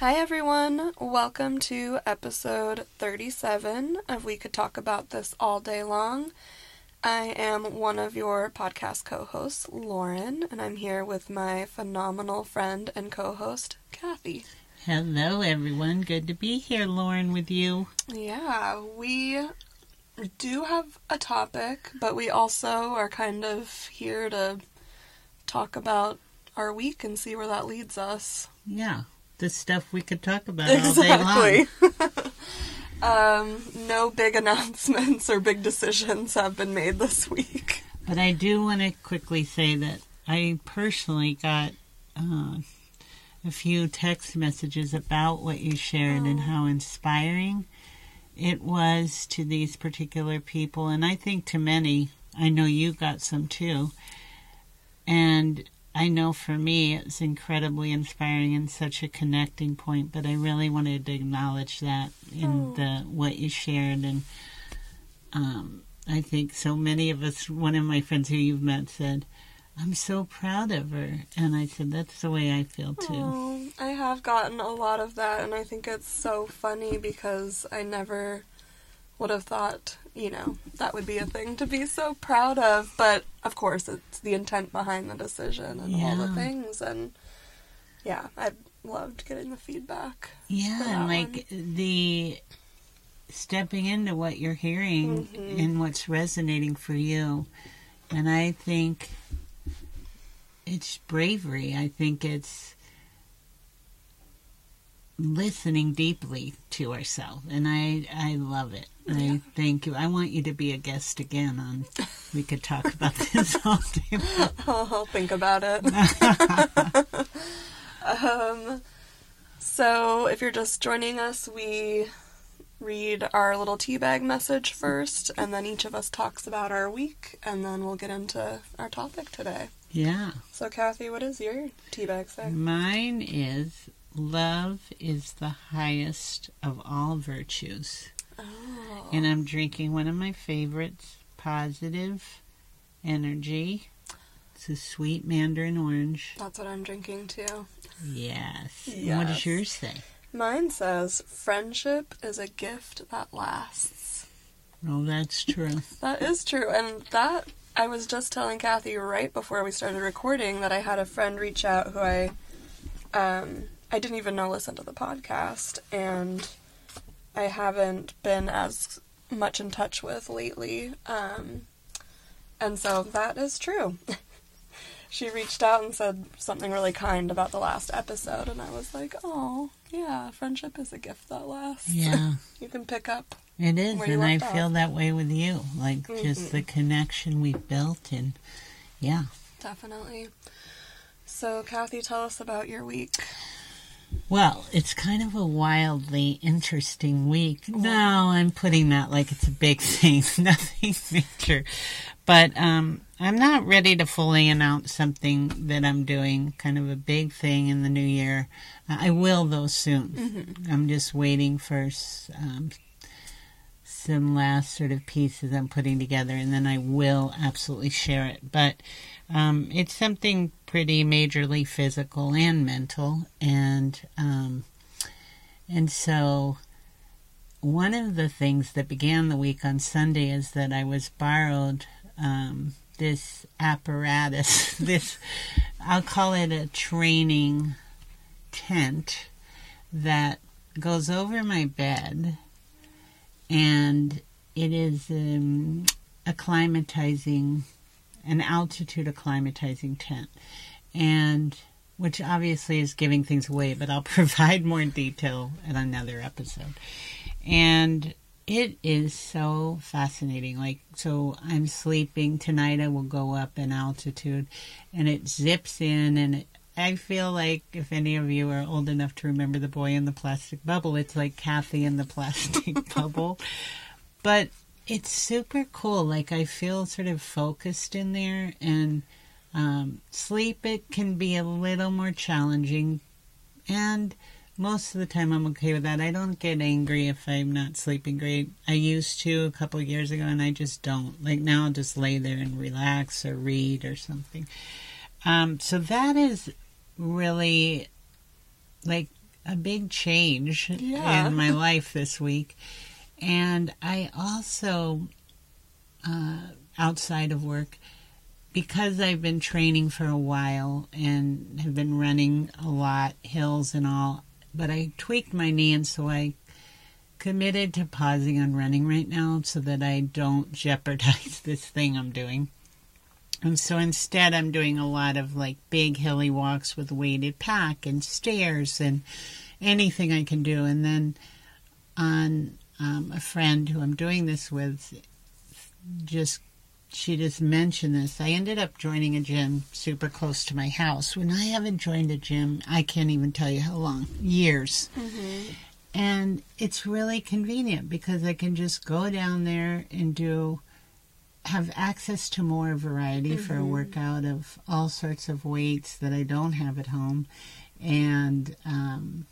Hi, everyone. Welcome to episode 37 of We Could Talk About This All Day Long. I am one of your podcast co hosts, Lauren, and I'm here with my phenomenal friend and co host, Kathy. Hello, everyone. Good to be here, Lauren, with you. Yeah, we do have a topic, but we also are kind of here to talk about our week and see where that leads us. Yeah, the stuff we could talk about all day long. Exactly. um, no big announcements or big decisions have been made this week. But I do want to quickly say that I personally got uh, a few text messages about what you shared and how inspiring it was to these particular people. And I think to many, I know you got some too. And I know for me, it's incredibly inspiring and such a connecting point. But I really wanted to acknowledge that in Oh. the what you shared, and um, I think so many of us. One of my friends who you've met said, "I'm so proud of her," and I said, "That's the way I feel too." Oh, I have gotten a lot of that, and I think it's so funny because I never would have thought, you know, that would be a thing to be so proud of. But of course, it's the intent behind the decision and all the things, and yeah, I loved getting the feedback. Yeah, and like the stepping into what you're hearing Mhm. and what's resonating for you. And I think it's bravery. I think it's listening deeply to ourselves. And I I love it. I thank you. I want you to be a guest again on we could talk about this all day long. I'll think about it. um, so, if you're just joining us, we read our little teabag message first, and then each of us talks about our week, and then we'll get into our topic today. Yeah. So, Kathy, what is your teabag say? Mine is love is the highest of all virtues. Oh, And I'm drinking one of my favorites, Positive Energy. It's a sweet mandarin orange. that's what I'm drinking too. Yes. And What does yours say? Mine says, Friendship is a gift that lasts. Oh, that's true. That is true. And that, I was just telling Kathy right before we started recording that I had a friend reach out who I, um, I didn't even know listened to the podcast, and I haven't been as much in touch with lately. Um, and so that is true. she reached out and said something really kind about the last episode, and I was like, oh, yeah, friendship is a gift that lasts. Yeah, you can pick up. it is. And I feel off. that way with you. Like Mhm. just the connection we've built. And yeah. Definitely. So, Kathy, tell us about your week. Well, it's kind of a wildly interesting week. No, I'm putting that like it's a big thing, nothing major. But um, I'm not ready to fully announce something that I'm doing, kind of a big thing in the new year. Uh, I will, though, soon. I'm just waiting for um, some last sort of pieces I'm putting together, and then I will absolutely share it. But um, it's something pretty majorly physical and mental, and um, and so one of the things that began the week on Sunday is that I was borrowed um, this apparatus, this I'll call it a training tent that goes over my bed, and it is um, acclimatizing an altitude acclimatizing tent. And which obviously is giving things away but i'll provide more detail in another episode. And it is so fascinating. Like so i'm sleeping. Tonight i will go up in altitude and it zips in and it, i feel like if any of you are old enough to remember the boy in the plastic bubble it's like kathy in the plastic bubble. But it's super cool. Like I feel sort of focused in there, and um, sleep it can be a little more challenging, and most of the time I'm okay with that. I don't get angry if I'm not sleeping great. I used to a couple years ago, and I just don't. Like now, I'll just lay there and relax or read or something. Um, so that is really like a big change Yeah. in my life this week. And I also, uh, outside of work, because I've been training for a while and have been running a lot, hills and all, but I tweaked my knee and so I committed to pausing on running right now so that I don't jeopardize this thing I'm doing. And so instead, I'm doing a lot of like big hilly walks with weighted pack and stairs and anything I can do. And then on um, a friend who I'm doing this with, just she just mentioned this. I ended up joining a gym super close to my house. When I haven't joined a gym, I can't even tell you how long years. And it's really convenient because I can just go down there and do have access to more variety for a workout of all sorts of weights that I don't have at home, and um,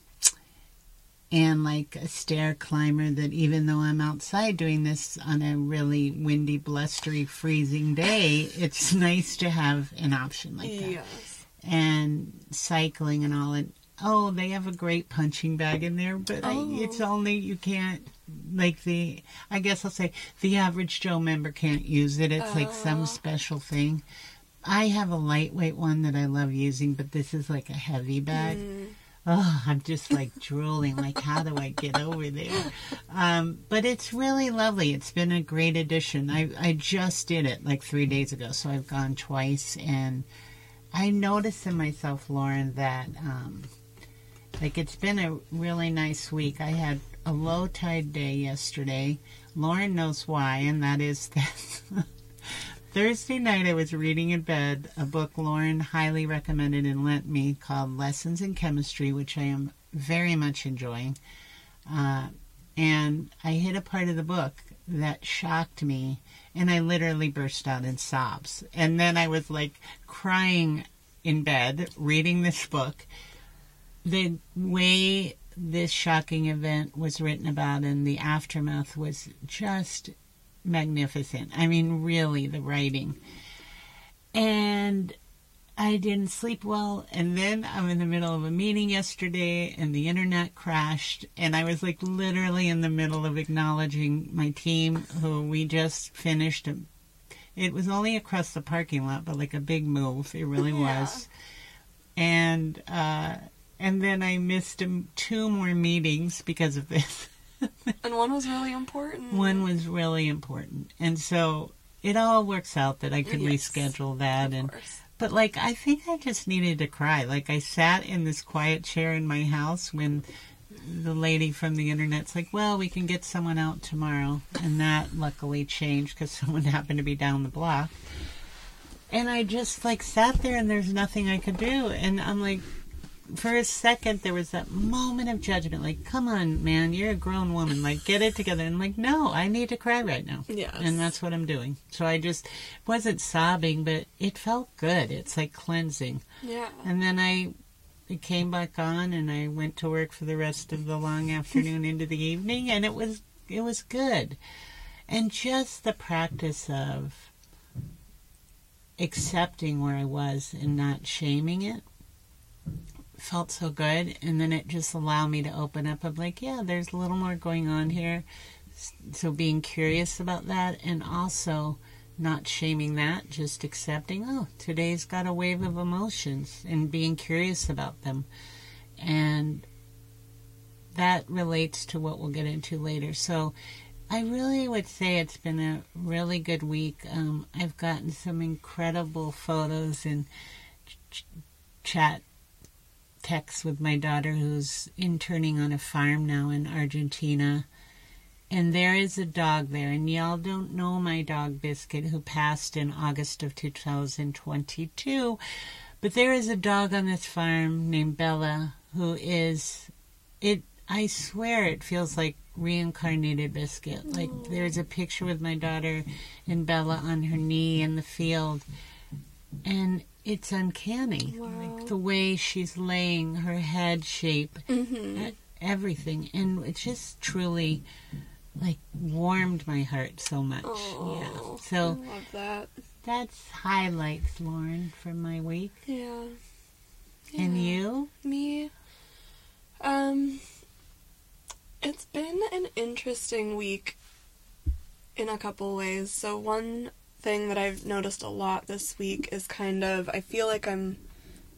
and like a stair climber that even though I'm outside doing this on a really windy, blustery, freezing day, it's nice to have an option like that Yes. and cycling and all and oh they have a great punching bag in there but I, Oh. it's only you can't like the i guess i'll say the average joe member can't use it it's like Oh. some special thing i have a lightweight one that i love using but this is like a heavy bag Mm. Oh i'm just like drooling like how do i get over there um, but it's really lovely it's been a great addition I, I just did it like three days ago so i've gone twice and I noticed in myself, Lauren, that um, like it's been a really nice week. I had a low tide day yesterday. Lauren knows why, and that is that Thursday night I was reading in bed a book Lauren highly recommended and lent me called Lessons in Chemistry, which I am very much enjoying. Uh, and I hit a part of the book that shocked me, and I literally burst out in sobs. And then I was like crying in bed reading this book. The way this shocking event was written about and the aftermath was just magnificent. I mean, really, the writing. And I didn't sleep well, and then I'm in the middle of a meeting yesterday, and the internet crashed, and I was like literally in the middle of acknowledging my team, who we just finished. A, it was only across the parking lot, but like a big move. It really Yeah. was. And uh, and then I missed two more meetings because of this. And one was really important. One was really important, and so it all works out that I could Yes. reschedule that Of and. course. But like, I think I just needed to cry. Like, I sat in this quiet chair in my house when the lady from the internet's like, "Well, we can get someone out tomorrow," and that luckily changed because someone happened to be down the block. And I just like sat there, and there's nothing I could do. And I'm like, for a second, there was that moment of judgment. Like, come on, man, you're a grown woman. Like, get it together. And I'm like, no, I need to cry right now. Yes. And that's what I'm doing. So I just wasn't sobbing, but it felt good. It's like cleansing. Yeah. And then I it came back on and I went to work for the rest of the long afternoon into the evening and it was it was good. And just the practice of accepting where I was and not shaming it felt so good and then it just allowed me to open up of like yeah there's a little more going on here. So being curious about that and also not shaming that just accepting oh today's got a wave of emotions and being curious about them. And that relates to what we'll get into later. So I really would say it's been a really good week. Um, I've gotten some incredible photos and ch- chat texts with my daughter who's interning on a farm now in Argentina. And there is a dog there, and y'all don't know my dog Biscuit, who passed in August of 2022. But there is a dog on this farm named Bella who is, it. I swear it feels like reincarnated Biscuit. Like there's a picture with my daughter and Bella on her knee in the field, and it's uncanny. Wow. Like the way she's laying, her head shape, Mm-hmm. everything, and it just truly like warmed my heart so much. Oh, yeah. So I love that. that's highlights, Lauren, for my week. Yeah. And you? Me. Um, it's been an interesting week in a couple ways. So, one thing that I've noticed a lot this week is kind of, I feel like I'm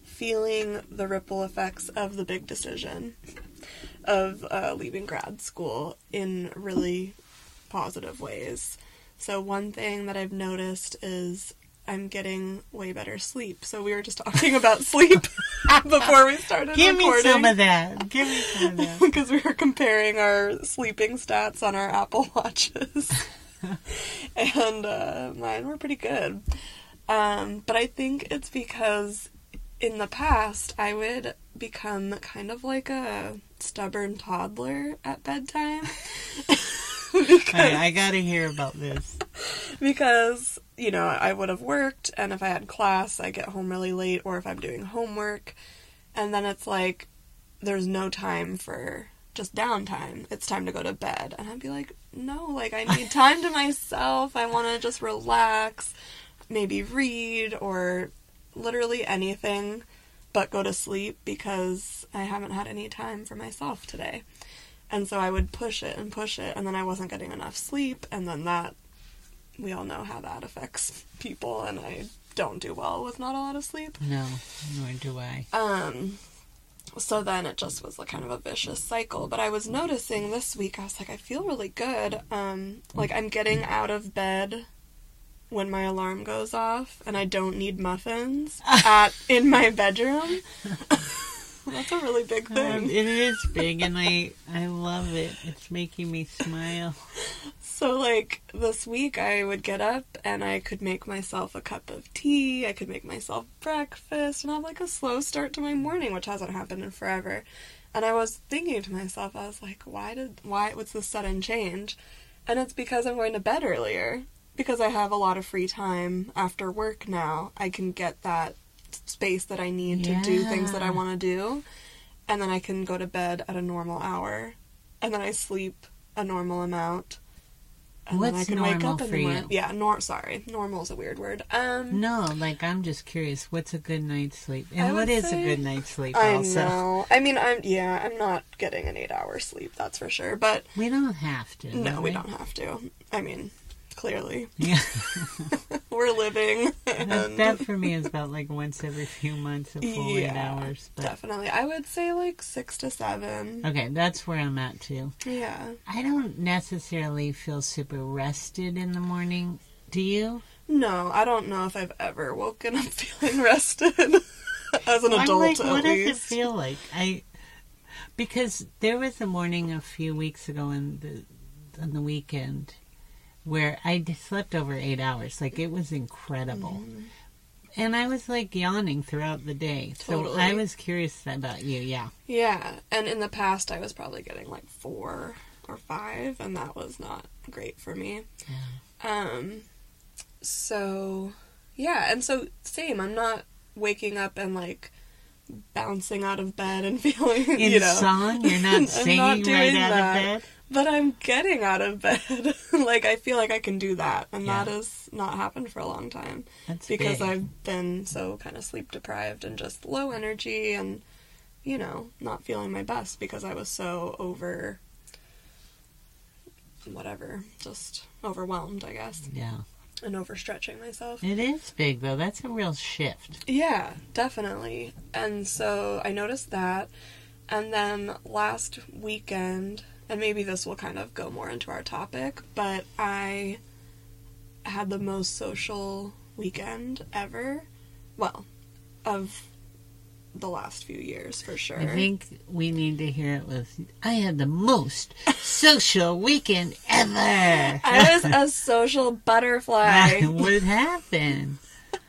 feeling the ripple effects of the big decision of uh, leaving grad school in really positive ways. So, one thing that I've noticed is I'm getting way better sleep. So, we were just talking about sleep before we started Give recording. me some of that. Give me some of that. because we were comparing our sleeping stats on our Apple Watches. and uh, mine were pretty good. Um, but I think it's because in the past I would become kind of like a stubborn toddler at bedtime. because, I gotta hear about this. because, you know, I would have worked, and if I had class, I get home really late, or if I'm doing homework, and then it's like there's no time for just downtime. It's time to go to bed. And I'd be like, no, like I need time to myself. I want to just relax, maybe read or literally anything but go to sleep because I haven't had any time for myself today. And so I would push it and push it, and then I wasn't getting enough sleep, and then that, we all know how that affects people, and I don't do well with not a lot of sleep. No, nor do I. Um, so then it just was like kind of a vicious cycle. But I was noticing this week, I was like, I feel really good. Um, like I'm getting out of bed when my alarm goes off, and I don't need muffins at in my bedroom. That's a really big Um, thing. it is big, and I I love it. It's making me smile. So like this week I would get up and I could make myself a cup of tea, I could make myself breakfast and have like a slow start to my morning, which hasn't happened in forever. And I was thinking to myself, I was like, why did why what's this sudden change? And it's because I'm going to bed earlier. Because I have a lot of free time after work now. I can get that space that I need to do things that I want to do. And then I can go to bed at a normal hour. And then I sleep a normal amount. And then I What's can wake normal up in for the morning. you? Yeah, nor sorry. Normal is a weird word. Um No, like I'm just curious. What's a good night's sleep, and what is say- a good night's sleep? I also, know. I mean I'm yeah, I'm not getting an eight hour sleep, that's for sure. But we don't have to. no, do we don't have to. I mean, clearly. Yeah, We're living that, and that for me is about like once every few months, a full eight Yeah, hours. But definitely. I would say like six to seven. okay, that's where I'm at too. Yeah. I don't necessarily feel super rested in the morning. Do you? No, I don't know if I've ever woken up feeling rested as an I'm adult like, at what does it feel like? I because there was a morning a few weeks ago in the on the weekend where I slept over eight hours. Like it was incredible. Mm-hmm. And I was like yawning throughout the day. So I was curious about you, yeah. Yeah, and in the past I was probably getting like four or five, and that was not great for me. Um, so yeah, and so same. I'm not waking up and like bouncing out of bed and feeling In you know. song, you're not not singing right doing out that. of bed. But I'm getting out of bed. like I feel like I can do that, and Yeah. that has not happened for a long time That's because big. I've been so kind of sleep deprived and just low energy and you know not feeling my best because I was so over whatever just overwhelmed I guess yeah. and overstretching myself. It is big though. That's a real shift. Yeah, definitely. And so I noticed that. And then last weekend, and maybe this will kind of go more into our topic, but I had the most social weekend ever. Well, of the last few years for sure. I think we need to hear it with I had the most social weekend ever. I was a social butterfly. what happened?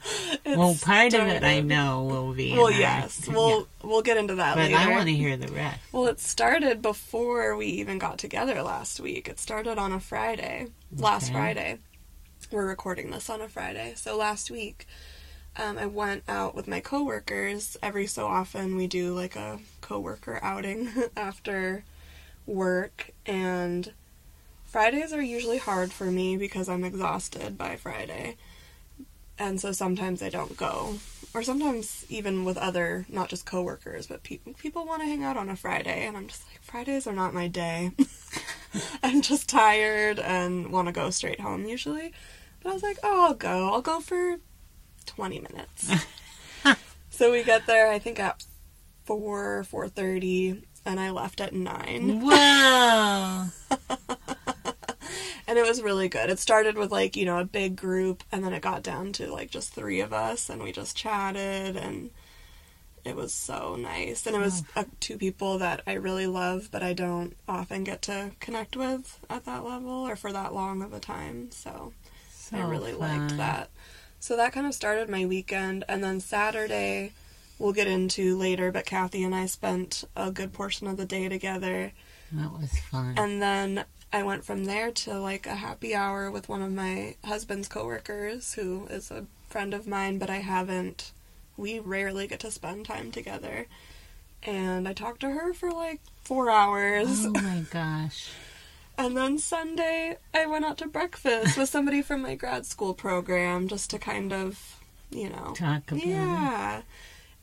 well, part of it I started- know will be. Well, yes, yeah. we'll we'll get into that But later. I want to hear the rest. Well, it started before we even got together last week. It started on a Friday. Last Friday. We're recording this on a Friday. So last week, um, I went out with my coworkers. Every so often, we do like a coworker outing after work. And Fridays are usually hard for me because I'm exhausted by Friday. And so sometimes I don't go. or sometimes even with other, not just coworkers, but people people want to hang out on a Friday, and I'm just like, Fridays are not my day. I'm just tired and want to go straight home usually. But I was like, oh, I'll go. I'll go for 20 minutes. so we get there, I think at 4, 4.30, and I left at 9. Whoa. and it was really good. It started with like, you know, a big group, and then it got down to like just three of us, and we just chatted, and it was so nice. And it was uh, two people that I really love, but I don't often get to connect with at that level or for that long of a time. So, So I really fun. liked that. So that kind of started my weekend, and then Saturday we'll get into later, but Kathy and I spent a good portion of the day together. That was fun. And then I went from there to like a happy hour with one of my husband's coworkers who is a friend of mine, but I haven't we rarely get to spend time together. And I talked to her for like 4 hours. oh my gosh. And then Sunday I went out to breakfast with somebody from my grad school program just to kind of, you know, Talk about it.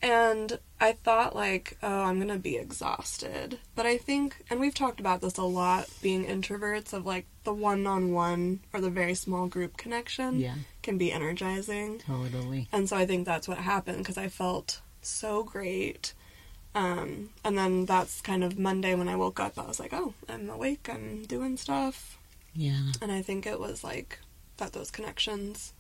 And I thought, like, oh, I'm going to be exhausted. But I think, and we've talked about this a lot, being introverts, of like the one on one or the very small group connection Yeah, can be energizing. totally. And so I think that's what happened because I felt so great. Um, and then that's kind of Monday when I woke up, I was like, oh, I'm awake, I'm doing stuff. Yeah. And I think it was like that those connections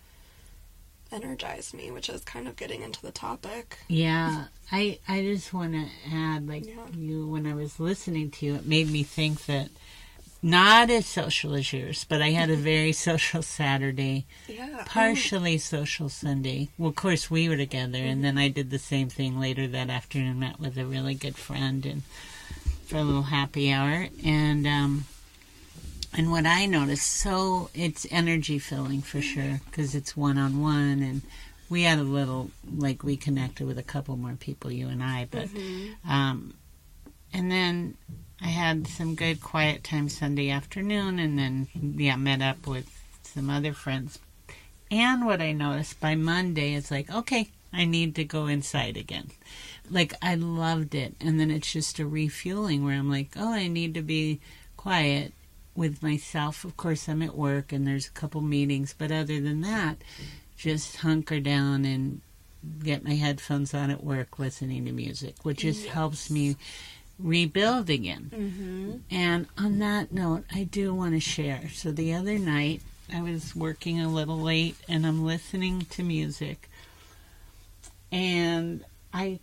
energized me, which is kind of getting into the topic. Yeah, I I just want to add, like Yeah. you, when I was listening to you, it made me think that not as social as yours, but I had a very social Saturday, Yeah. partially social Sunday. Well, of course, we were together, and then I did the same thing later that afternoon. Met with a really good friend and for a little happy hour, and um, and what I noticed, so it's energy filling for sure because it's one on one, and we had a little like we connected with a couple more people, you and I, but Mhm. um, and then I had some good quiet time Sunday afternoon, and then yeah, met up with some other friends. And what I noticed by Monday, it's like okay, I need to go inside again. Like I loved it, and then it's just a refueling where I'm like, oh, I need to be quiet with myself. Of course, I'm at work and there's a couple meetings, but other than that, just hunker down and get my headphones on at work listening to music, which just Yes. helps me rebuild again. Mhm. And on that note, I do want to share. So the other night, I was working a little late and I'm listening to music. And I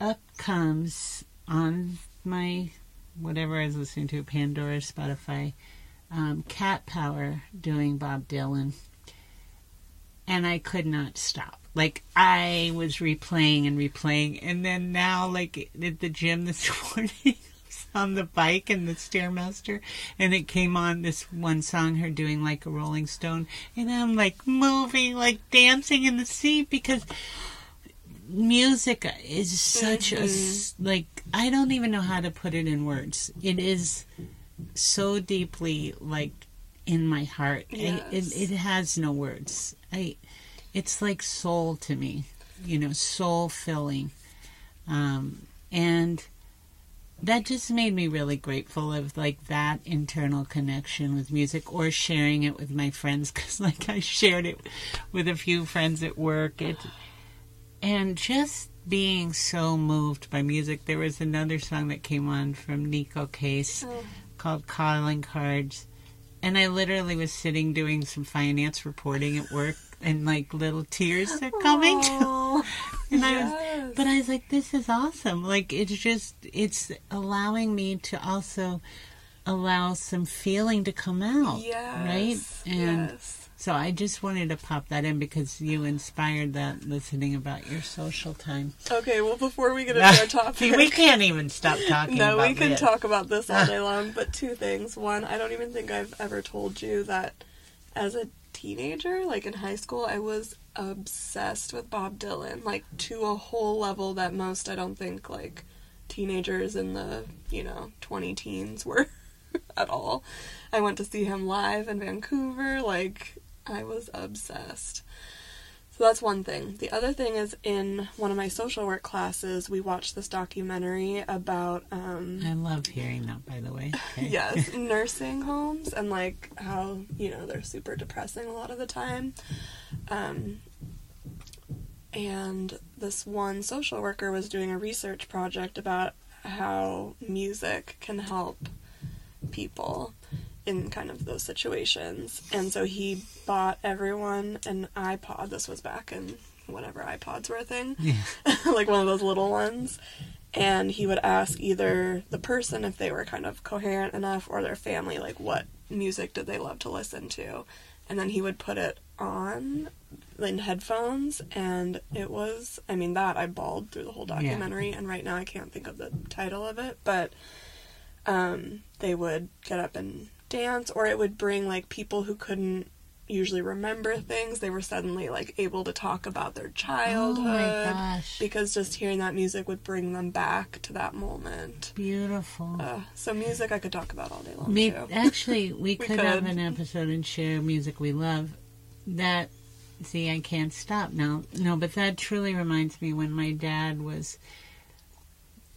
up comes on my whatever I was listening to, Pandora, Spotify, um, Cat Power doing Bob Dylan. And I could not stop. Like I was replaying and replaying, and then now, like at the gym this morning, on the bike and the stairmaster, and it came on this one song, her doing like a Rolling Stone, and I'm like moving, like dancing in the seat because music is such a like I don't even know how to put it in words. It is so deeply like in my heart. I, Yes. it it has no words. I it's like soul to me, you know, soul filling. Um and that just made me really grateful of like that internal connection with music or sharing it with my friends cuz like I shared it with a few friends at work. It and just being so moved by music. There was another song that came on from Neko Case Oh. called Calling Cards. And I literally was sitting doing some finance reporting at work and like little tears are coming. Aw, and I was but I was like, this is awesome. Like it's just it's allowing me to also allow some feeling to come out. yes. Right? And yes. So I just wanted to pop that in because you inspired that listening about your social time. Okay, well, before we get into our topic, See, we can't even stop talking no, we can this. talk about this all day long. But two things. One, I don't even think I've ever told you that as a teenager, like in high school, I was obsessed with Bob Dylan, like to a whole level that most I don't think like teenagers in the you know twenty teens were at all. I went to see him live in Vancouver. Like I was obsessed. So that's one thing. The other thing is in one of my social work classes, we watched this documentary about um, I love hearing that, by the way. Okay. yes, nursing homes and like how, you know, they're super depressing a lot of the time. Um, and this one social worker was doing a research project about how music can help people in kind of those situations. And so he bought everyone an iPod. This was back in whenever iPods were a thing, Yeah. like one of those little ones. And he would ask either the person if they were kind of coherent enough or their family, like what music did they love to listen to. And then he would put it on in headphones, and it was, I mean, that I bawled through the whole documentary, and right now I can't think of the title of it, but um, they would get up and dance, or it would bring like people who couldn't usually remember things. They were suddenly like able to talk about their Oh childhood gosh. because just hearing that music would bring them back to that moment. Beautiful. Uh, so music I could talk about all day long Me, too. actually, we could have an episode and share music we love. That, see, I can't stop now. No, but that truly reminds me when my dad was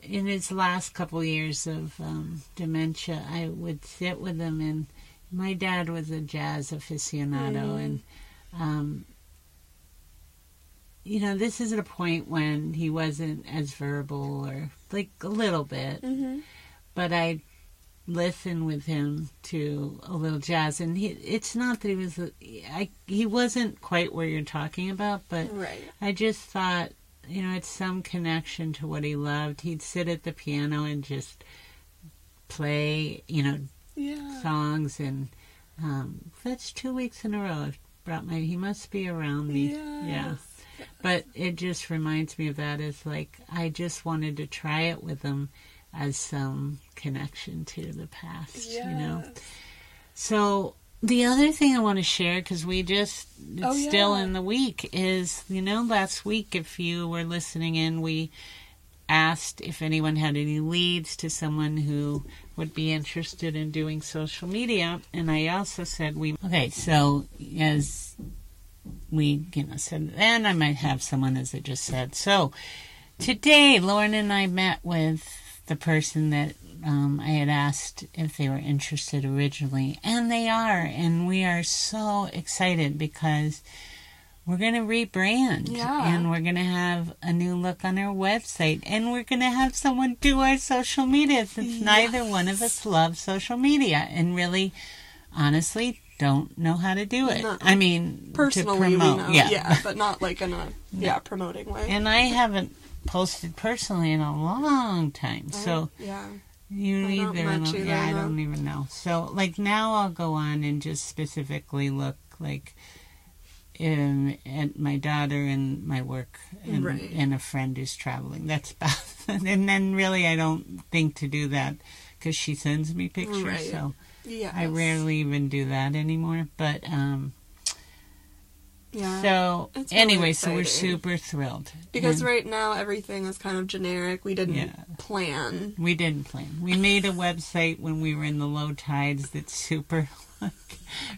in his last couple years of um, dementia. I would sit with him, and my dad was a jazz aficionado, Mm. and um, you know, this is at a point when he wasn't as verbal or like a little bit hmm but I listened with him to a little jazz, and he, it's not that he was, I, he wasn't quite where you're talking about, but Right. I just thought, you know, it's some connection to what he loved. He'd sit at the piano and just play, you know, Yeah. songs, and um, that's two weeks in a row. I've brought my, he must be around me. Yeah. But it just reminds me of that as like I just wanted to try it with him as some connection to the past, you know. So the other thing I want to share because we just oh, it's Oh, still in the week is you know last week if you were listening in we asked if anyone had any leads to someone who would be interested in doing social media and I also said we okay so as we you know said then I might have someone as I just said. So today Lauren and I met with the person that um, I had asked if they were interested originally, and they are, and we are so excited because we're going to rebrand, Yeah. and we're going to have a new look on our website, and we're going to have someone do our social media since neither one of us loves social media, and really, honestly, don't know how to do it. No. I mean, Personally, to promote, we know. yeah. but not like in a yeah promoting way. And I haven't posted personally in a long time, so. yeah. You either, either, yeah, I don't even know. So, like now, I'll go on and just specifically look like um, at my daughter and my work, and, Right. and a friend who's traveling. That's about. and then, really, I don't think to do that because she sends me pictures. Right. So Yeah. I rarely even do that anymore. But um, Yeah. so really anyway, so we're super thrilled because And- right now everything is kind of generic. We didn't Yeah. plan. We didn't plan. We made a website when we were in the low tides that's super like,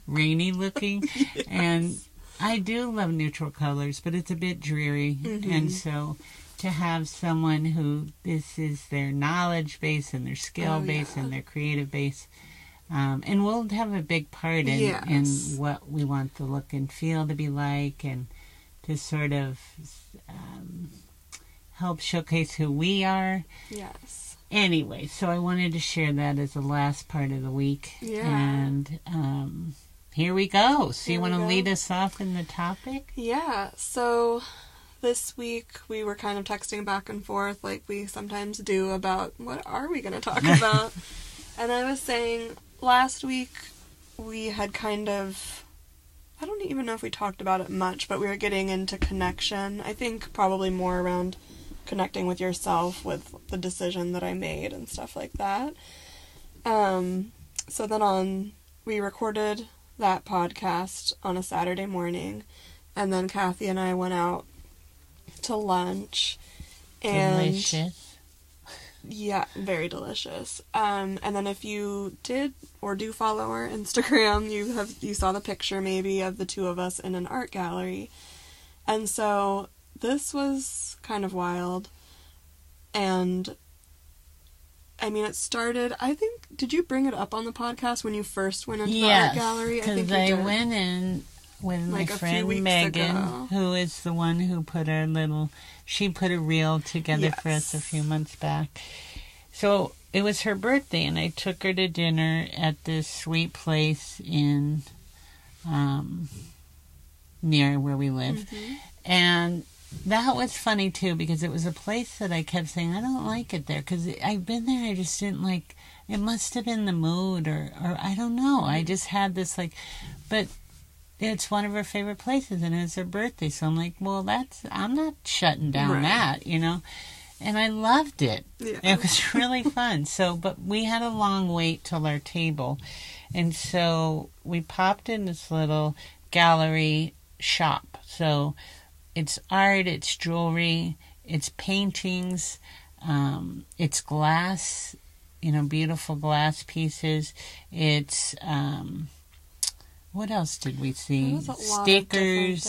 rainy looking, and I do love neutral colors, but it's a bit dreary, Mhm. and so to have someone who this is their knowledge base and their skill Oh, base yeah. and their creative base. Um, and we'll have a big part in, Yes. in what we want the look and feel to be like, and to sort of um, help showcase who we are. Yes. Anyway, so I wanted to share that as the last part of the week. Yeah. And um, here we go. So you Here we want to lead us off in the topic? Yeah. So this week we were kind of texting back and forth like we sometimes do about what are we going to talk about. and I was saying last week we had kind of I don't even know if we talked about it much, but we were getting into connection. I think probably more around connecting with yourself with the decision that I made and stuff like that. Um so then on we recorded that podcast on a Saturday morning and then Kathy and I went out to lunch and Delicious. Yeah, very delicious. Um, and then if you did or do follow our Instagram, you have you saw the picture maybe of the two of us in an art gallery. And so this was kind of wild. And I mean, it started. I think. Did you bring it up on the podcast when you first went into yes, the art gallery? I think I, did. went in with Like my friend Megan, ago. who is the one who put our little. She put a reel together for us a few months back. So it was her birthday, and I took her to dinner at this sweet place in, um, near where we live, Mhm. and that was funny too because it was a place that I kept saying I don't like it there because I've been there. I just didn't like. It must have been the mood, or or I don't know. I just had this like, but it's one of her favorite places, and it's her birthday. So I'm like, well, that's I'm not shutting down Right. that, you know. And I loved it. Yeah. It was really fun. So, but we had a long wait till our table. And so we popped in this little gallery shop. So it's art, it's jewelry, it's paintings, um, it's glass, you know, beautiful glass pieces. It's, um, what else did we see? There was a lot of Stickers,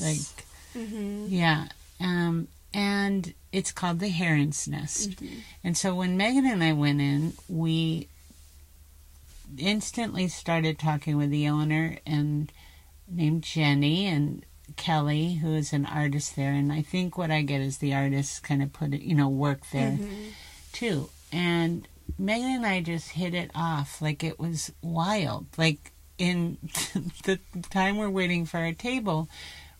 like, Mhm. yeah. Um, and it's called the Heron's Nest. Mhm. And so when Megan and I went in, we instantly started talking with the owner and named Jenny and Kelly, who is an artist there. And I think what I get is the artists kind of put it, you know, work there Mhm. too. And Megan and I just hit it off like it was wild. Like in the time we're waiting for our table,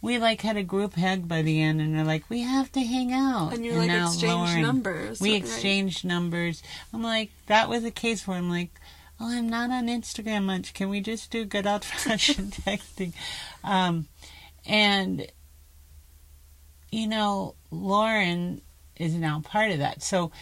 we like had a group hug by the end, and they're like, "We have to hang out." And you like now exchange Lauren- numbers. We right? exchanged numbers. I'm like, that was a case where I'm like, oh, I'm not on Instagram much. Can we just do good old fashioned texting? Um, and, you know, Lauren is now part of that. So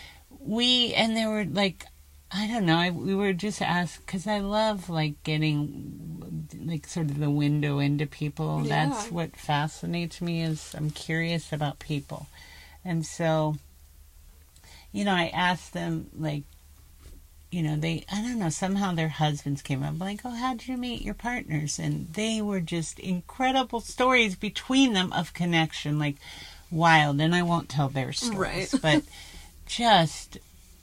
we, and there were like, I don't know, I, we were just asked, because I love like getting like sort of the window into people. Yeah. That's what fascinates me is I'm curious about people. And so, you know, I asked them, like, you know, they, I don't know, somehow their husbands came up, like, oh, how'd you meet your partners? And they were just incredible stories between them of connection, like wild. And I won't tell their stories, Right. but just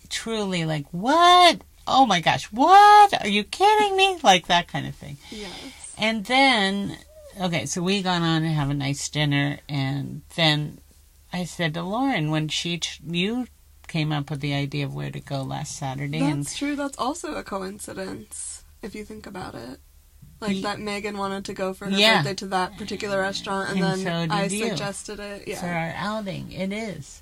truly like, what? Oh my gosh, what? Are you kidding me? Like that kind of thing. Yes. And then, okay, so we gone on and have a nice dinner, and then I said to Lauren when she you came up with the idea of where to go last Saturday, and That's true. That's also a coincidence if you think about it. Like Ye- that Megan wanted to go for her Yeah. birthday to that particular restaurant, and, And then so I you. suggested it. for our outing, it is.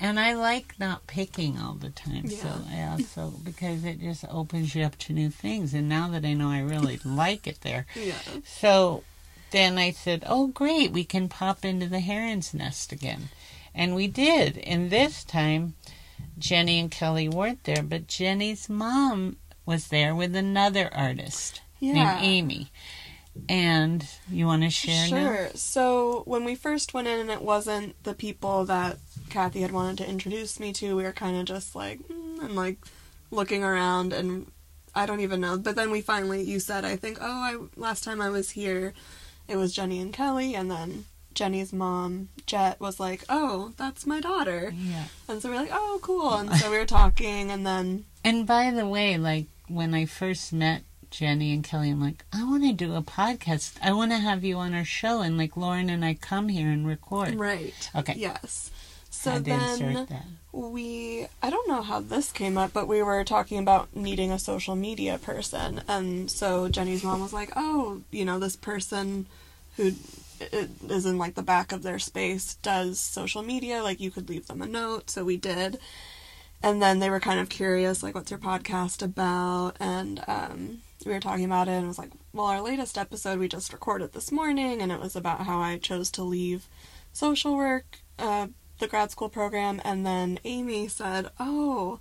And I like not picking all the time, so I also because it just opens you up to new things. And now that I know I really like it there, Yeah. So then I said, "Oh, great, we can pop into the heron's nest again," and we did. And this time, Jenny and Kelly weren't there, but Jenny's mom was there with another artist Yeah. named Amy. And you want to share now? Sure. So when we first went in, and it wasn't the people that Kathy had wanted to introduce me to, we were kind of just like, mm, and like looking around, and I don't even know. But then we finally, you said, I think, oh, I last time I was here, it was Jenny and Kelly, and then Jenny's mom, Jet, was like, oh, that's my daughter. Yeah. And so we are like, oh, cool. And so we were talking, and then And by the way, like when I first met Jenny and Kelly, I'm like, I want to do a podcast. I want to have you on our show, and like Lauren and I come here and record. right, Okay. yes. So Had then we I don't know how this came up, but we were talking about needing a social media person, and so Jenny's mom was like, "Oh, you know, this person who is in like the back of their space does social media. Like, you could leave them a note." So we did, and then they were kind of curious, like, "What's your podcast about?" And um, we were talking about it, and it was like, "Well, our latest episode we just recorded this morning, and it was about how I chose to leave social work." Uh, the grad school program and then Amy said, "Oh,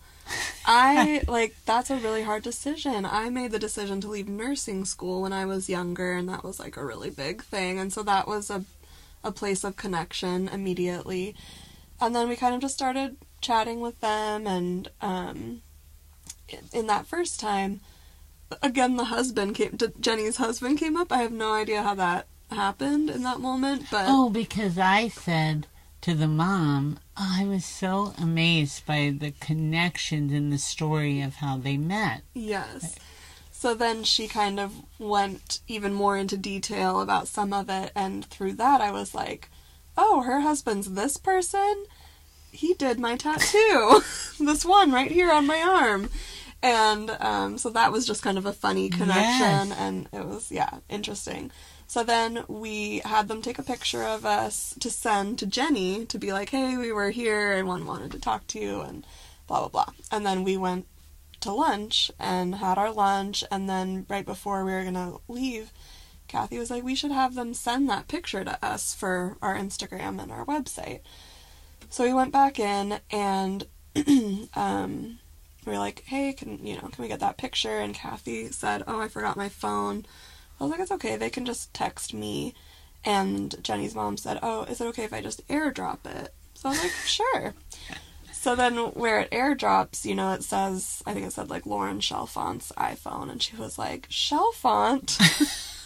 I like that's a really hard decision. I made the decision to leave nursing school when I was younger and that was like a really big thing. And so that was a a place of connection immediately. And then we kind of just started chatting with them and um in- in that first time again the husband came Jenny's husband came up. I have no idea how that happened in that moment, but Oh, because I said to the mom, oh, I was so amazed by the connections in the story of how they met. Yes. So then she kind of went even more into detail about some of it, and through that, I was like, oh, her husband's this person? He did my tattoo. this one right here on my arm. And um, so that was just kind of a funny connection, Yes. and it was, yeah, interesting. So then we had them take a picture of us to send to Jenny to be like, hey, we were here and one wanted to talk to you, and blah, blah, blah. And then we went to lunch and had our lunch. And then right before we were gonna leave kathy was like we should have them send that picture to us for our instagram and our website. So we went back in and um, we were like hey can you know can we get that picture? And kathy said oh i forgot my phone i was like it's okay they can just text me and jenny's mom said oh is it okay if i just airdrop it so i was like sure so then, where it airdrops, you know, it says, I think it said like Lauren Chalfont's iPhone, and she was like, Chalfont?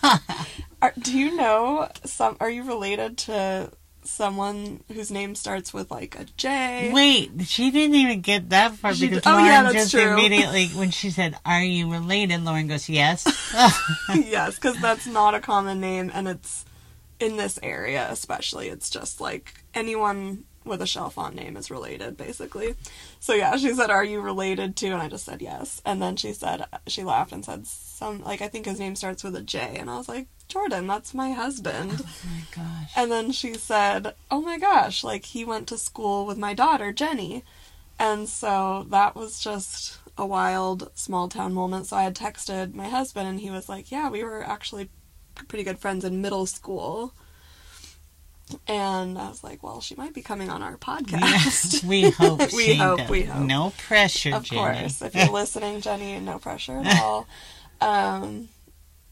are, do you know some? Are you related to someone whose name starts with like a J? Wait, she didn't even get that far She because d- oh, Lauren yeah, that's just true. immediately, when she said, Are you related? Lauren goes, Yes. yes, because that's not a common name, and it's in this area especially. It's just like anyone with a Chalfont name is related, basically. So yeah, she said, "Are you related to?" And I just said yes. And then she said she laughed and said, "Some like I think his name starts with a J." And I was like, "Jordan, that's my husband." oh my gosh. And then she said, "Oh my gosh, like he went to school with my daughter Jenny." And so that was just a wild small town moment. So I had texted my husband and he was like, "Yeah, we were actually pretty good friends in middle school." And I was like, "Well, she might be coming on our podcast." We hope We she hope, does. we hope. No pressure, of Jenny. course, if you're listening, Jenny, no pressure at all. Um,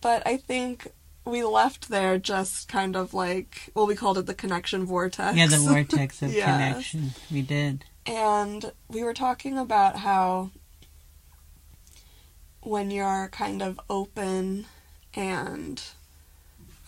but I think we left there just kind of like, well, we called it the connection vortex. yeah, the vortex of Yes. connection. We did. And we were talking about how when you're kind of open and,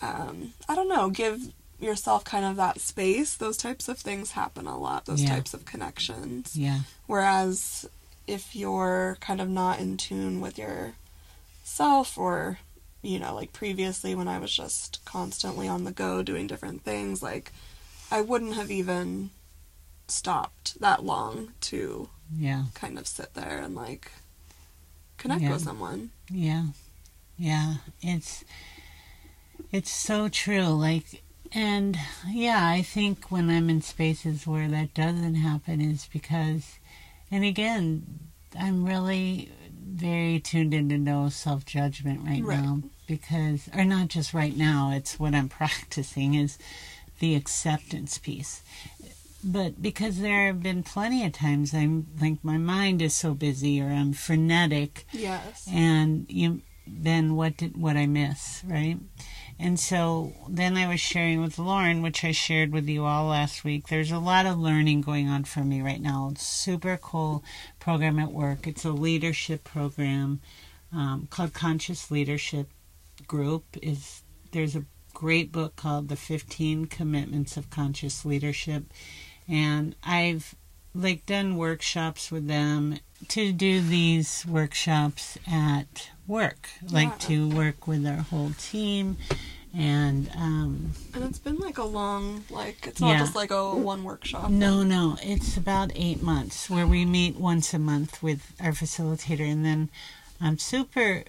um, I don't know, give yourself kind of that space, those types of things happen a lot, those Yeah. types of connections. Yeah. Whereas if you're kind of not in tune with yourself, or, you know, like previously when I was just constantly on the go doing different things, like I wouldn't have even stopped that long to Yeah. kind of sit there and like connect Yeah. with someone. Yeah. Yeah. It's it's so true. Like and yeah, I think when I'm in spaces where that doesn't happen is because and again, I'm really very tuned into no self judgment right, Right. now because or not just right now, it's what I'm practicing is the acceptance piece. But because there have been plenty of times I'm like my mind is so busy or I'm frenetic Yes. and you then what did what I miss, right? And so then I was sharing with Lauren, which I shared with you all last week. There's a lot of learning going on for me right now. It's super cool program at work. It's a leadership program um, called Conscious Leadership Group. Is there's a great book called The 15 Commitments of Conscious Leadership, and I've like done workshops with them to do these workshops at work, like Yeah. to work with our whole team and um And it's been like a long, like, it's not Yeah. just like a one workshop. no no it's about eight months where we meet once a month with our facilitator and then i'm super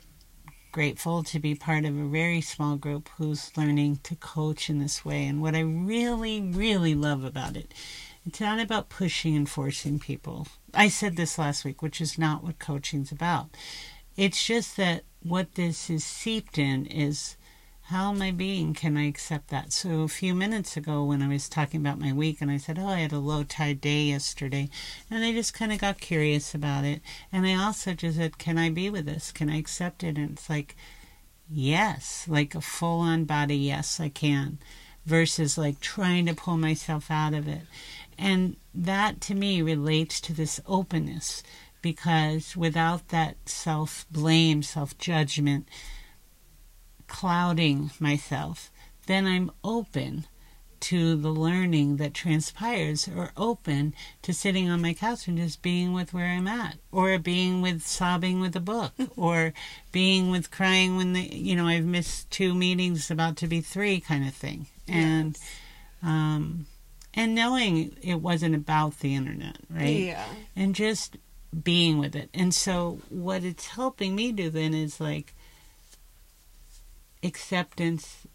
grateful to be part of a very small group who's learning to coach in this way and what i really really love about it it's not about pushing and forcing people i said this last week which is not what coaching's about it's just that what this is seeped in is how am I being? Can I accept that? So a few minutes ago, when I was talking about my week, and I said, "Oh, I had a low tide day yesterday," and I just kind of got curious about it, and I also just said, "Can I be with this? Can I accept it?" And it's like, yes, like a full-on body, yes, I can, versus like trying to pull myself out of it, and that to me relates to this openness because without that self blame, self judgment, clouding myself, then I'm open to the learning that transpires or open to sitting on my couch and just being with where I'm at or being with sobbing with a book or being with crying when the you know I've missed two meetings about to be three kind of thing. And um and knowing it wasn't about the internet right Yeah. and just being with it. And so what it's helping me do then is like acceptance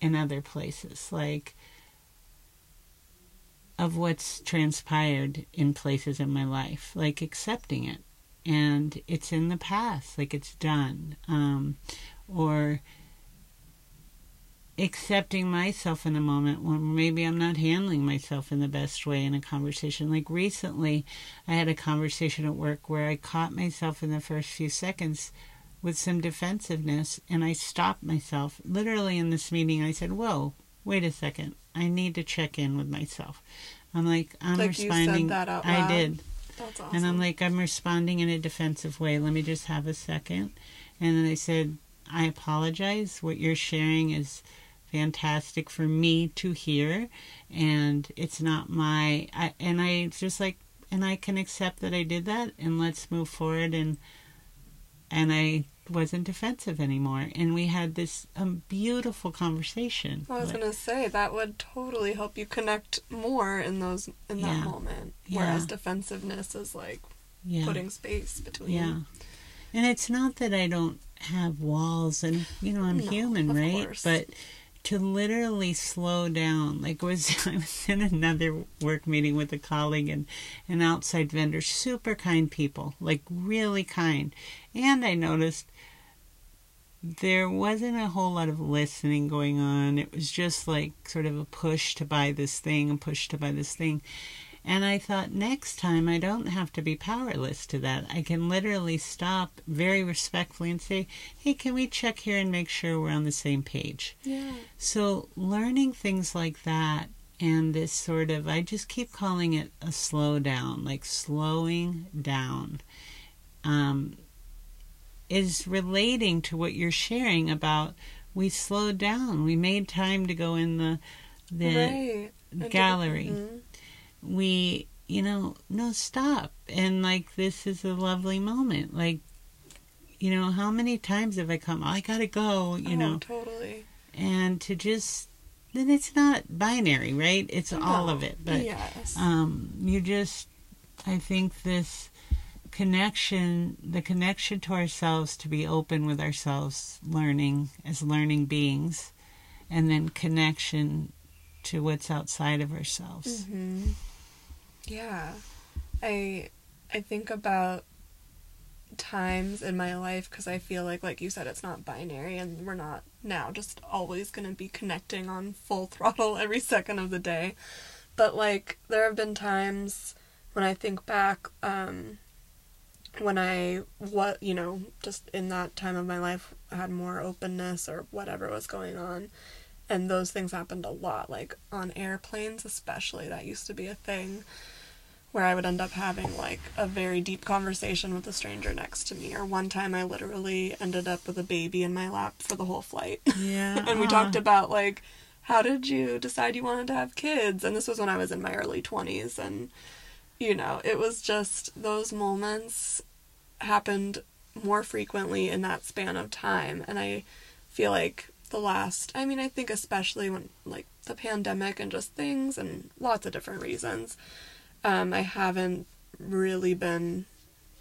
in other places, like of what's transpired in places in my life, like accepting it. And it's in the past, like it's done. Um, or accepting myself in a moment when maybe I'm not handling myself in the best way in a conversation. Like recently, I had a conversation at work where I caught myself in the first few seconds with some defensiveness and I stopped myself. Literally in this meeting, I said, Whoa, wait a second. I need to check in with myself. I'm like, I'm Like responding. I did. That's awesome. And I'm like, I'm responding in a defensive way. Let me just have a second. And then I said, I apologize. What you're sharing is fantastic for me to hear. And it's not my, I, and I just like, and I can accept that I did that and let's move forward. And, and I wasn't defensive anymore. And we had this um, beautiful conversation. I was Like, gonna say that would totally help you connect more in those in that Yeah. moment. Yeah. Whereas defensiveness is like yeah. putting space between. Yeah. And it's not that I don't have walls and you know, I'm No, human, of right? course. But to literally slow down, like was I was in another work meeting with a colleague and an outside vendor, super kind people, like really kind. And I noticed there wasn't a whole lot of listening going on. It was just like sort of a push to buy this thing and push to buy this thing. And I thought next time I don't have to be powerless to that. I can literally stop very respectfully and say, hey, can we check here and make sure we're on the same page? Yeah. So learning things like that and this sort of, I just keep calling it a slow down, like slowing down, um, is relating to what you're sharing about. We slowed down. We made time to go in the the right. To- gallery Mhm. We you know no stop. And like this is a lovely moment. Like you know how many times have i come i gotta go you Oh, know? totally. and to just then it's not binary right? It's all of it. But yes. um you just i think this connection the connection to ourselves to be open with ourselves learning as learning beings and then connection to what's outside of ourselves. Hmm Yeah, I I think about times in my life because I feel like, like you said, it's not binary, and we're not now just always gonna be connecting on full throttle every second of the day. But like, there have been times when I think back, um, when I what you know, just in that time of my life, had more openness or whatever was going on and those things happened a lot like on airplanes especially that used to be a thing where i would end up having like a very deep conversation with a stranger next to me or one time i literally ended up with a baby in my lap for the whole flight. Yeah and we talked about like how did you decide you wanted to have kids? And this was when i was in my early 20s and you know it was just those moments happened more frequently in that span of time and i feel like the last i mean i think especially when like the pandemic and just things and lots of different reasons um, i haven't really been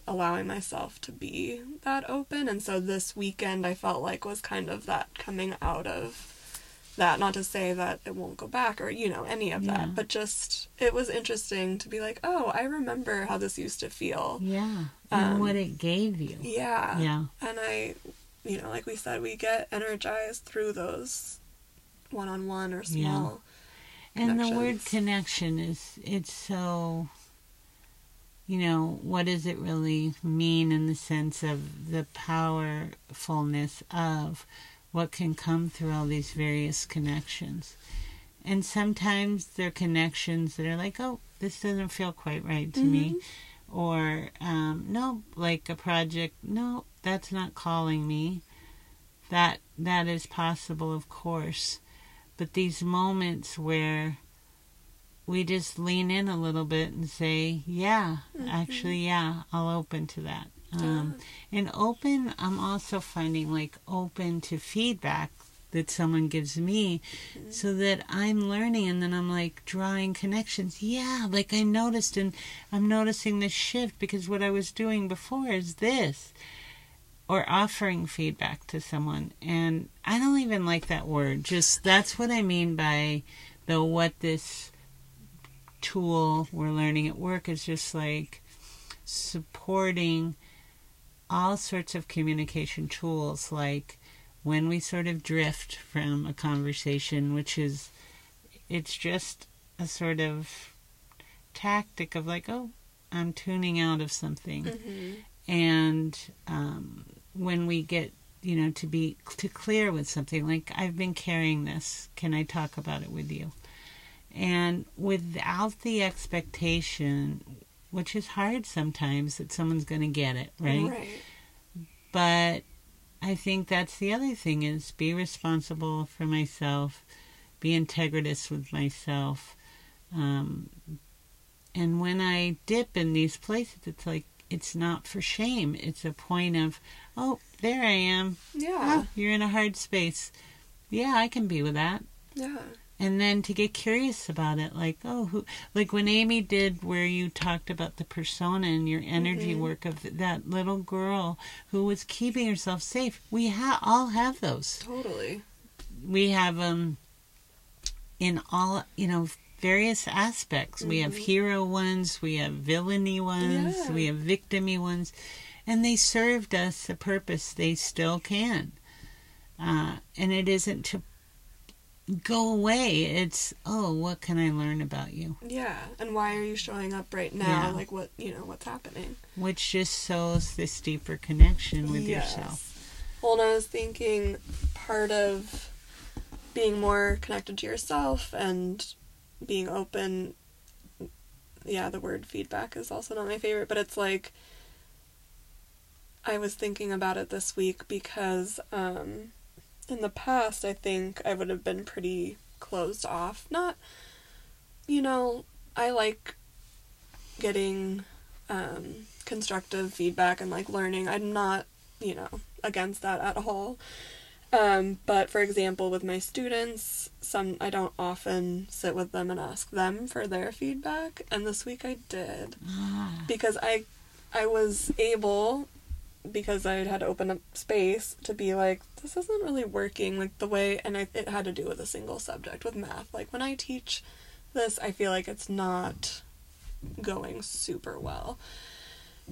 allowing myself to be that open and so this weekend i felt like was kind of that coming out of that not to say that it won't go back or you know any of Yeah. that but just it was interesting to be like oh i remember how this used to feel Yeah. And Um, what it gave you. yeah Yeah. and i you know like we said we get energized through those one-on-one or Yeah. small And the word connection is it's so you know, what does it really mean in the sense of the powerfulness of what can come through all these various connections? And sometimes they're connections that are like, oh, this doesn't feel quite right to me. Or, um, no, like a project, no, that's not calling me. That that is possible, of course. but these moments where we just lean in a little bit and say, yeah, Mhm. actually, yeah, I'll open to that. Um, and open, I'm also finding like open to feedback that someone gives me so that I'm learning and then I'm like drawing connections. Yeah, like I noticed and I'm noticing this shift because what I was doing before is this or offering feedback to someone. And I don't even like that word. Just that's what I mean by the what this tool we're learning at work is just like supporting all sorts of communication tools like when we sort of drift from a conversation which is it's just a sort of tactic of like oh i'm tuning out of something Mhm. and um, when we get you know to be to clear with something like i've been carrying this can i talk about it with you and without the expectation which is hard sometimes that someone's going to get it right Right. but I think that's the other thing is be responsible for myself, be integritous with myself. Um, and when I dip in these places, it's like, it's not for shame. It's a point of, oh, there I am. Yeah. Oh, you're in a hard space. Yeah, I can be with that. Yeah. And then to get curious about it, like, oh, who, like when Amy did where you talked about the persona and your energy Mhm. work of that little girl who was keeping herself safe. We ha- all have those. Totally. We have them in all, you know, various aspects. We have Mhm. hero ones, we have villainy ones, Yeah. we have victimy ones, and they served us a purpose. They still can. Uh, and it isn't to go away. It's, oh, what can I learn about you? Yeah. And why are you showing up right now? Yeah. Like what you know, what's happening? Which just shows this deeper connection with Yes. yourself. Well, and I was thinking part of being more connected to yourself and being open. Yeah, the word feedback is also not my favorite, but it's like I was thinking about it this week because um, in the past, I think I would have been pretty closed off. Not, you know, I like getting um, constructive feedback and like learning. I'm not, you know, against that at all. Um, but for example, with my students, some I don't often sit with them and ask them for their feedback, and this week I did. Ah, because I I was able because I had to open up space to be like this isn't really working like the way and I, it had to do with a single subject with math. Like when I teach this I feel like it's not going super well.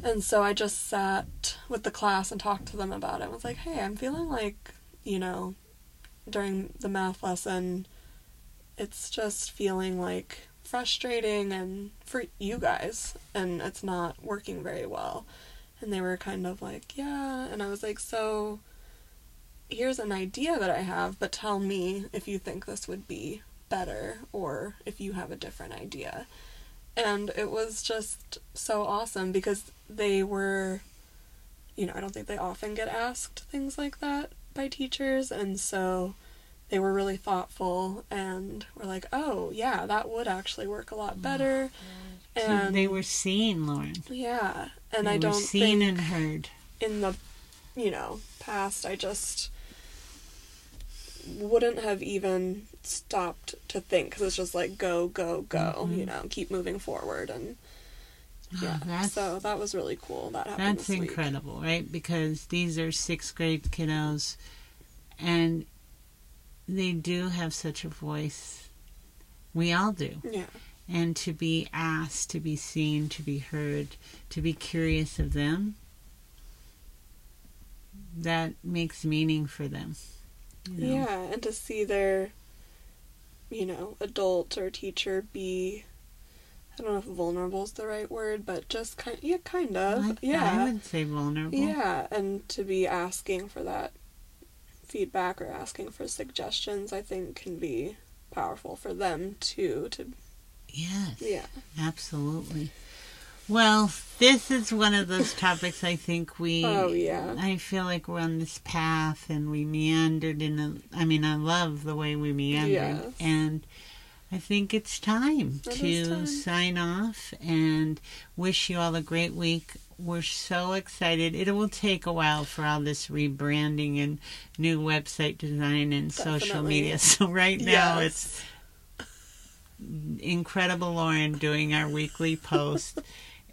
And so I just sat with the class and talked to them about it I was like hey I'm feeling like you know during the math lesson it's just feeling like frustrating and for you guys and it's not working very well. And they were kind of like yeah and i was like so here's an idea that i have but tell me if you think this would be better or if you have a different idea. And it was just so awesome because they were you know i don't think they often get asked things like that by teachers and so they were really thoughtful and were like, "Oh, yeah, that would actually work a lot better." so And they were seen, Lauren. yeah, and they I don't seen and heard. in the you know past I just wouldn't have even stopped to think because it's just like go go go Mhm. you know keep moving forward and yeah Oh, that's so that was really cool that happened that's this week. incredible, right? Because these are sixth grade kiddos, and they do have such a voice. We all do. yeah And to be asked, to be seen, to be heard, to be curious of them, that makes meaning for them. you know? yeah and to see their you know adult or teacher be I don't know if vulnerable is the right word but just kind yeah kind of I, yeah I would say vulnerable. Yeah, and to be asking for that feedback or asking for suggestions, I think can be powerful for them too. To Yes. yeah, Absolutely. Well, this is one of those topics I think we. Oh, yeah. I feel like we're on this path and we meandered in a. I mean, I love the way we meandered. Yes. And I think it's time It to time. sign off and wish you all a great week. We're so excited. It will take a while for all this rebranding and new website design and social media. So right now Yes. it's incredible Lauren doing our weekly post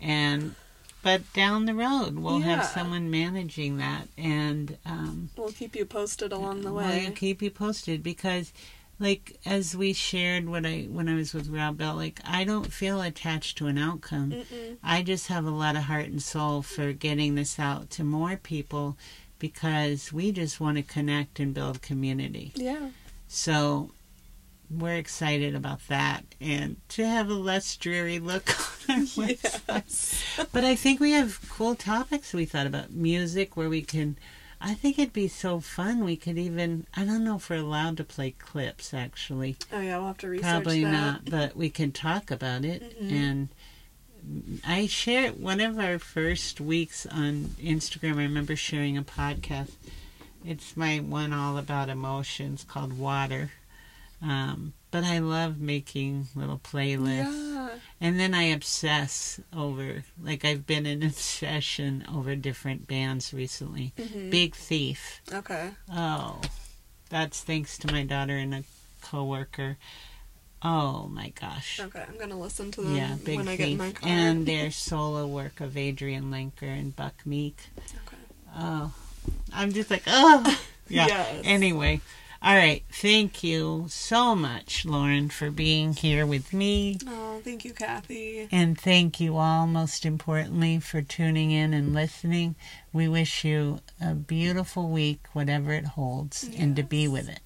and but down the road we'll have someone managing that and um We'll keep you posted along the way We'll keep you posted because like as we shared when I when I was with Rob Bell, like I don't feel attached to an outcome. Mm-mm. I just have a lot of heart and soul for getting this out to more people because we just want to connect and build community. Yeah. So we're excited about that and to have a less dreary look on our website. But I think we have cool topics we thought about. Music where we can I think it'd be so fun we could even I don't know if we're allowed to play clips actually. Oh yeah, we'll have to research Probably that. not, but we can talk about it Mhm. and I shared one of our first weeks on Instagram. I remember sharing a podcast. It's my one all about emotions called Water. Um, but I love making little playlists. Yeah. And then I obsess over, like, I've been in obsession over different bands recently. Mhm. Big Thief. Okay. Oh, that's thanks to my daughter and a coworker. Oh my gosh. Okay, I'm gonna listen to them Yeah, Big when I get in my car. And their solo work of Adrianne Lenker and Buck Meek. okay. Oh, I'm just like, oh. Yeah. Yes. Anyway, all right. Thank you so much, Lauren, for being here with me. Oh, thank you, Kathy. And thank you all, most importantly, for tuning in and listening. We wish you a beautiful week, whatever it holds, and to be with it.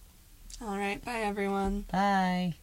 All right, bye everyone. Bye.